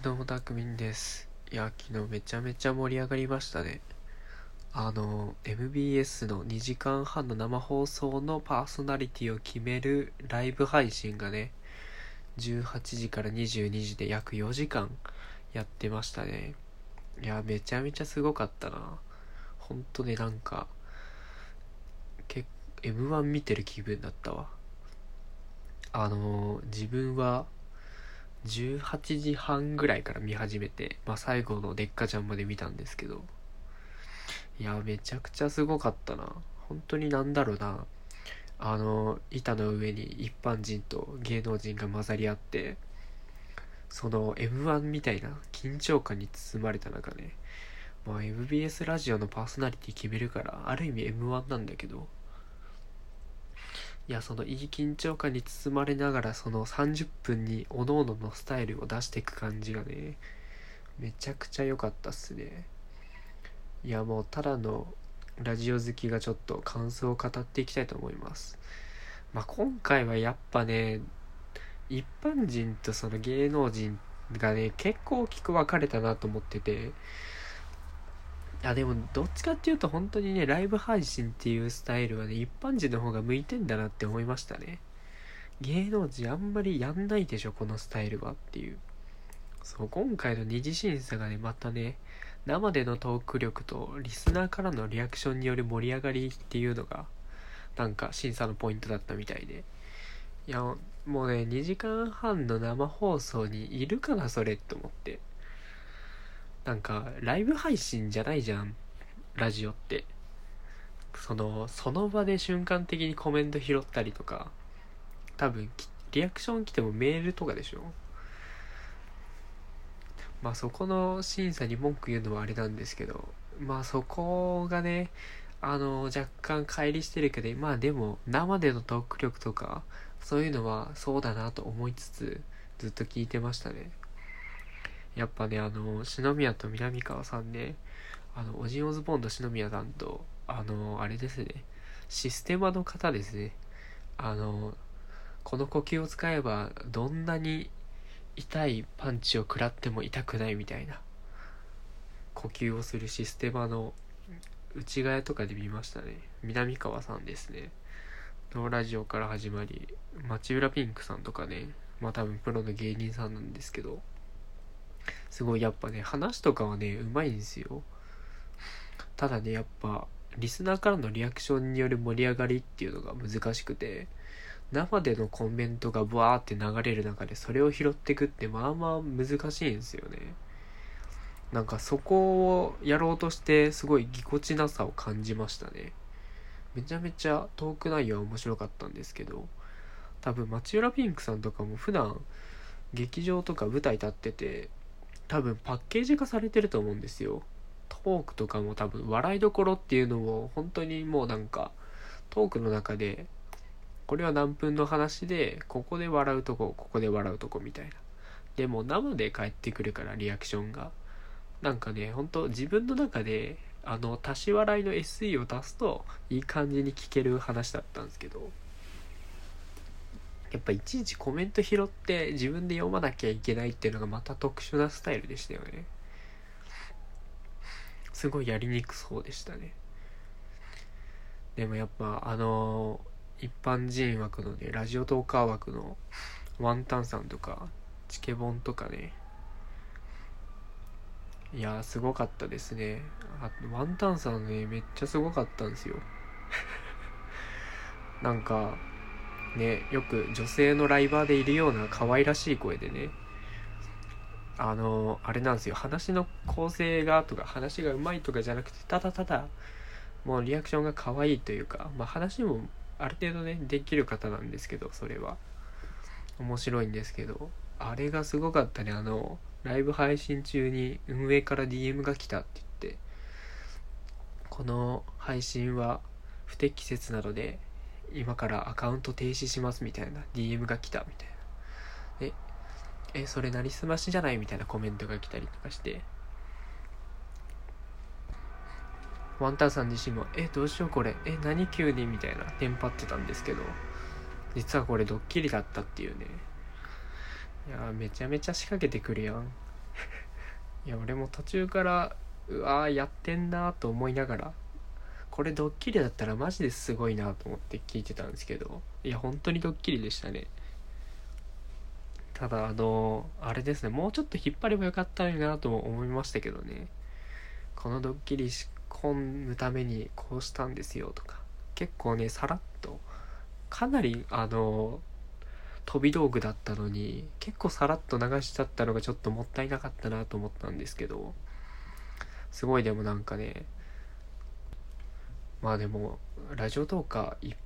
どうもたくみんです。いや昨日めちゃめちゃ盛り上がりましたね。あの MBS の2時間半の生放送のパーソナリティを決めるライブ配信がね18時から22時で約4時間やってましたね。いやめちゃめちゃすごかったな。ほんとねなんかけ M1 見てる気分だったわ。あの自分は18時半ぐらいから見始めて、まあ、最後のでっかちゃんまで見たんですけどいやめちゃくちゃすごかったな。本当になんだろうな。あの板の上に一般人と芸能人が混ざり合ってその m 1みたいな緊張感に包まれた中ねまあ MBS ラジオのパーソナリティ決めるからある意味 m 1なんだけどいやそのいい緊張感に包まれながらその30分におのおののスタイルを出していく感じがねめちゃくちゃ良かったっすね。いやもうただのラジオ好きがちょっと感想を語っていきたいと思います。まあ今回はやっぱね一般人とその芸能人がね結構大きく分かれたなと思ってていやでもどっちかっていうと本当にねライブ配信っていうスタイルはね一般人の方が向いてんだなって思いましたね。芸能人あんまりやんないでしょこのスタイルはっていう。そう今回の二次審査がねまたね生でのトーク力とリスナーからのリアクションによる盛り上がりっていうのがなんか審査のポイントだったみたいで。いやもうね2時間半の生放送にいるかなそれって思って。なんかライブ配信じゃないじゃん。ラジオって。そのその場で瞬間的にコメント拾ったりとか。多分リアクション来てもメールとかでしょ。まあそこの審査に文句言うのはあれなんですけど。まあそこがねあの若干乖離してるけどまあでも生でのトーク力とかそういうのはそうだなと思いつつずっと聞いてましたね。やっぱね、あの、篠宮と南川さんね、あの、オジンオズボンド篠宮さんと、あの、あれですね、システマの方ですね。あの、この呼吸を使えば、どんなに痛いパンチを食らっても痛くないみたいな、呼吸をするシステマの内側とかで見ましたね。南川さんですね。のラジオから始まり、町浦ピンクさんとかね、まあ多分プロの芸人さんなんですけど、すごいやっぱね、話とかはね、うまいんですよ。ただね、やっぱ、リスナーからのリアクションによる盛り上がりっていうのが難しくて、生でのコメントがブワーって流れる中でそれを拾ってくってまあまあ難しいんですよね。なんかそこをやろうとしてすごいぎこちなさを感じましたね。めちゃめちゃトーク内容は面白かったんですけど、多分町浦ピンクさんとかも普段劇場とか舞台立ってて多分パッケージ化されてると思うんですよ。トークとかも多分笑いどころっていうのを本当にもうなんかトークの中でこれは何分の話でここで笑うとこここで笑うとこみたいな。でも生で帰ってくるからリアクションが。なんかね本当自分の中であの足し笑いの SE を足すといい感じに聞ける話だったんですけど。やっぱいちいちコメント拾って自分で読まなきゃいけないっていうのがまた特殊なスタイルでしたよね。すごいやりにくそうでしたね。でもやっぱあの一般人枠のねラジオトーカー枠のワンタンさんとかチケボンとかね。いやすごかったですね。あワンタンさんねめっちゃすごかったんですよ。なんかねよく女性のライバーでいるような可愛らしい声でね。あのあれなんですよ。話の構成がとか話がうまいとかじゃなくてただただもうリアクションが可愛いというか、まあ、話もある程度ねできる方なんですけどそれは。面白いんですけどあれがすごかったね。あのライブ配信中に運営から DM が来たって言ってこの配信は不適切なので今からアカウント停止しますみたいな DM が来たみたいな。ええそれなりすましじゃないみたいなコメントが来たりとかして。ワンタンさん自身もえどうしようこれ。え何急にみたいなテンパってたんですけど。実はこれドッキリだったっていうね。いやめちゃめちゃ仕掛けてくるやん。いや俺も途中からうわーやってんなと思いながらこれドッキリだったらマジですごいなと思って聞いてたんですけどいや本当にドッキリでしたね。ただあのあれですねもうちょっと引っ張ればよかったのになとも思いましたけどね。このドッキリ仕込むためにこうしたんですよとか。結構ねさらっとかなりあの飛び道具だったのに結構さらっと流しちゃったのがちょっともったいなかったなと思ったんですけどすごいでもなんかねまあでもラジオトーカー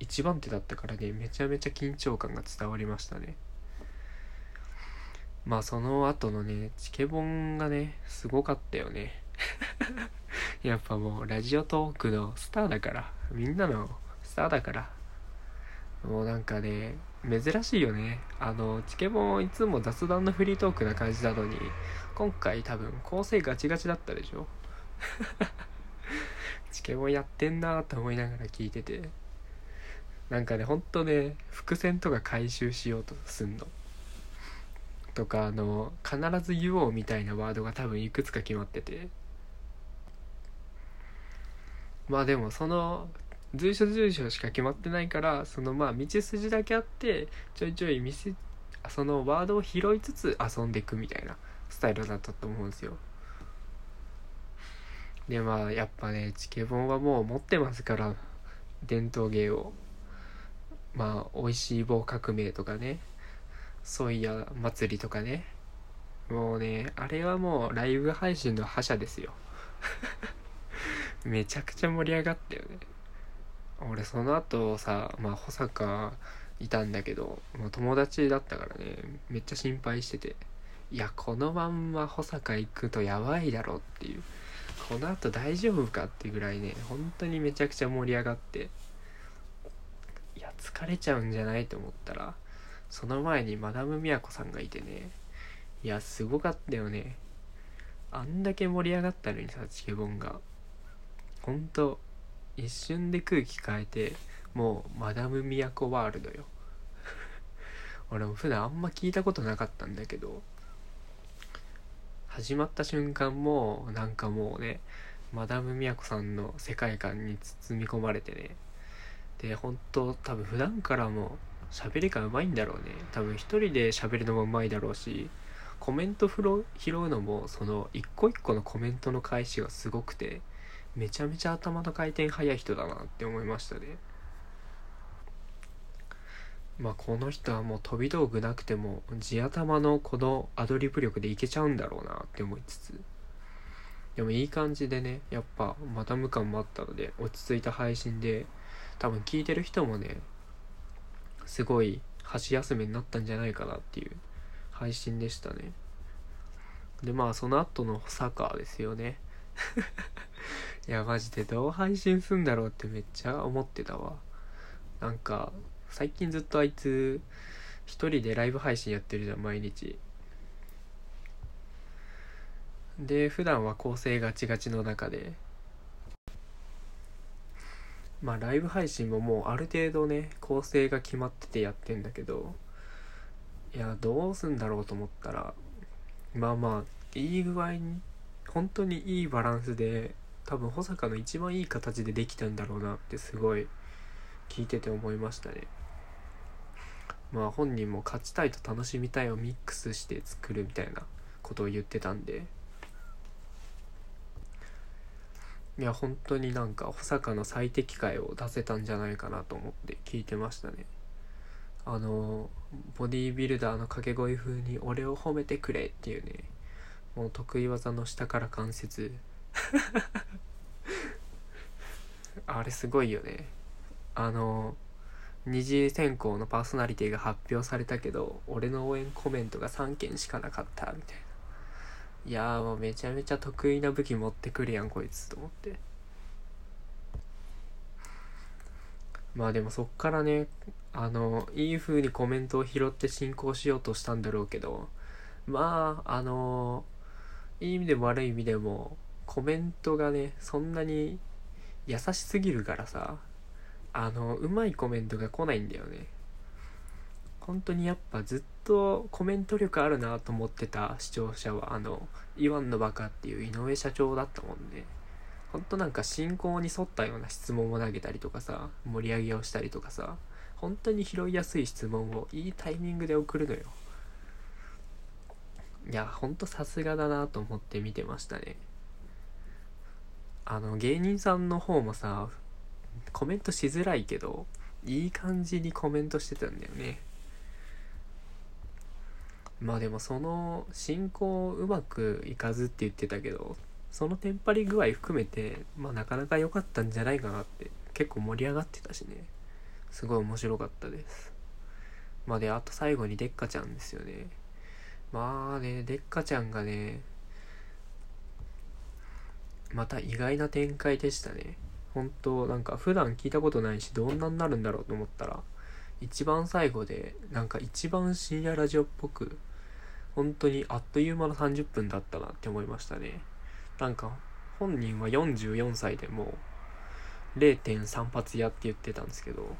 一番手だったからねめちゃめちゃ緊張感が伝わりましたね。まあその後のねチケボンがねすごかったよね。やっぱもうラジオトークのスターだからみんなのスターだから。もうなんかね珍しいよね。あのチケボンいつも雑談のフリートークな感じなのに今回多分構成ガチガチだったでしょ。チケボやってんなと思いながら聞いててなんかねほんとね伏線とか回収しようとすんのとかあの必ず言おうみたいなワードが多分いくつか決まっててまあでもその随所随所しか決まってないからそのまあ道筋だけあってちょいちょい店そのワードを拾いつつ遊んでいくみたいなスタイルだったと思うんですよでまあやっぱねチケボンはもう持ってますから伝統芸を。まあ美味しい棒革命とかね。ソイヤ祭りとかね。もうねあれはもうライブ配信の覇者ですよ。めちゃくちゃ盛り上がったよね。俺その後さまあ保坂いたんだけどもう友達だったからねめっちゃ心配してて。いやこのまんま保坂行くとやばいだろっていう。この後大丈夫かってぐらいね本当にめちゃくちゃ盛り上がっていや疲れちゃうんじゃないと思ったらその前にマダム宮子さんがいてねいやすごかったよね。あんだけ盛り上がったのにさチケボンが。ほんと一瞬で空気変えてもうマダム都ワールドよ。俺も普段あんま聞いたことなかったんだけど始まった瞬間もなんかもうねマダム都さんの世界観に包み込まれてねで本当多分普段からも喋りがうまいんだろうね。多分一人で喋るのもうまいだろうしコメント拾うのもその一個一個のコメントの返しがすごくてめちゃめちゃ頭の回転速い人だなって思いましたね。まあこの人はもう飛び道具なくても地頭のこのアドリブ力でいけちゃうんだろうなって思いつつ。でもいい感じでねやっぱマダム感もあったので落ち着いた配信で多分聞いてる人もねすごい箸休めになったんじゃないかなっていう配信でしたね。でまあその後のサッカーですよね。いやマジでどう配信すんだろうってめっちゃ思ってたわ。なんか最近ずっとあいつ一人でライブ配信やってるじゃん毎日。で普段は構成ガチガチの中で。まあライブ配信ももうある程度ね構成が決まっててやってんだけど。いやどうすんだろうと思ったらまあまあいい具合に本当にいいバランスで多分保坂の一番いい形でできたんだろうなってすごい聞いてて思いましたね。まあ本人も勝ちたいと楽しみたいをミックスして作るみたいなことを言ってたんで。いや本当になんか保坂の最適解を出せたんじゃないかなと思って聞いてましたね。あのボディービルダーの掛け声風に「俺を褒めてくれ」っていうねもう得意技の下から関節。あれすごいよね。あの二次選考のパーソナリティが発表されたけど俺の応援コメントが3件しかなかったみたいな。いやもうめちゃめちゃ得意な武器持ってくるやんこいつと思って。まあでもそっからねあのいい風にコメントを拾って進行しようとしたんだろうけどまああのいい意味でも悪い意味でもコメントがねそんなに優しすぎるからさあのうまいコメントが来ないんだよね。本当にやっぱずっとコメント力あるなと思ってた視聴者はあのイワンのバカっていう井上社長だったもんね。ほんとなんか進行に沿ったような質問を投げたりとかさ盛り上げをしたりとかさ本当に拾いやすい質問をいいタイミングで送るのよ。いやほんとさすがだなと思って見てましたね。あの芸人さんの方もさコメントしづらいけどいい感じにコメントしてたんだよね。まあでもその進行うまくいかずって言ってたけどそのテンパり具合含めてまあなかなか良かったんじゃないかなって結構盛り上がってたしね。すごい面白かったです。まあであと最後にデッカちゃんですよね。まあねデッカちゃんがねまた意外な展開でしたね。本当なんか普段聞いたことないしどんなになるんだろうと思ったら一番最後でなんか一番深夜ラジオっぽく本当にあっという間の30分だったなって思いましたね。なんか本人は44歳でもう0.3発やって言ってたんですけど。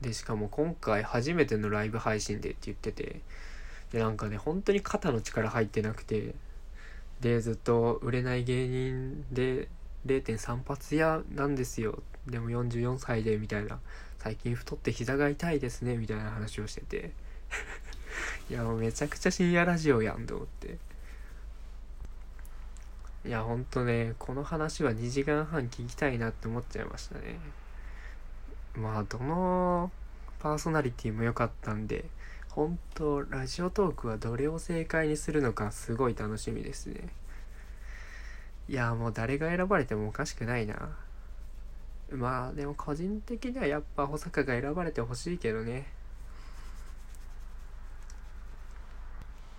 でしかも今回初めてのライブ配信でって言ってて。でなんかね本当に肩の力入ってなくて。でずっと売れない芸人で0.3発屋なんですよでも44歳でみたいな最近太って膝が痛いですねみたいな話をしてて。いやもうめちゃくちゃ深夜ラジオやんと思って。いやほんとねこの話は2時間半聞きたいなって思っちゃいましたね。まあどのパーソナリティも良かったんで本当ラジオトークはどれを正解にするのかすごい楽しみですね。いやもう誰が選ばれてもおかしくないな。まあでも個人的にはやっぱ保坂が選ばれてほしいけどね。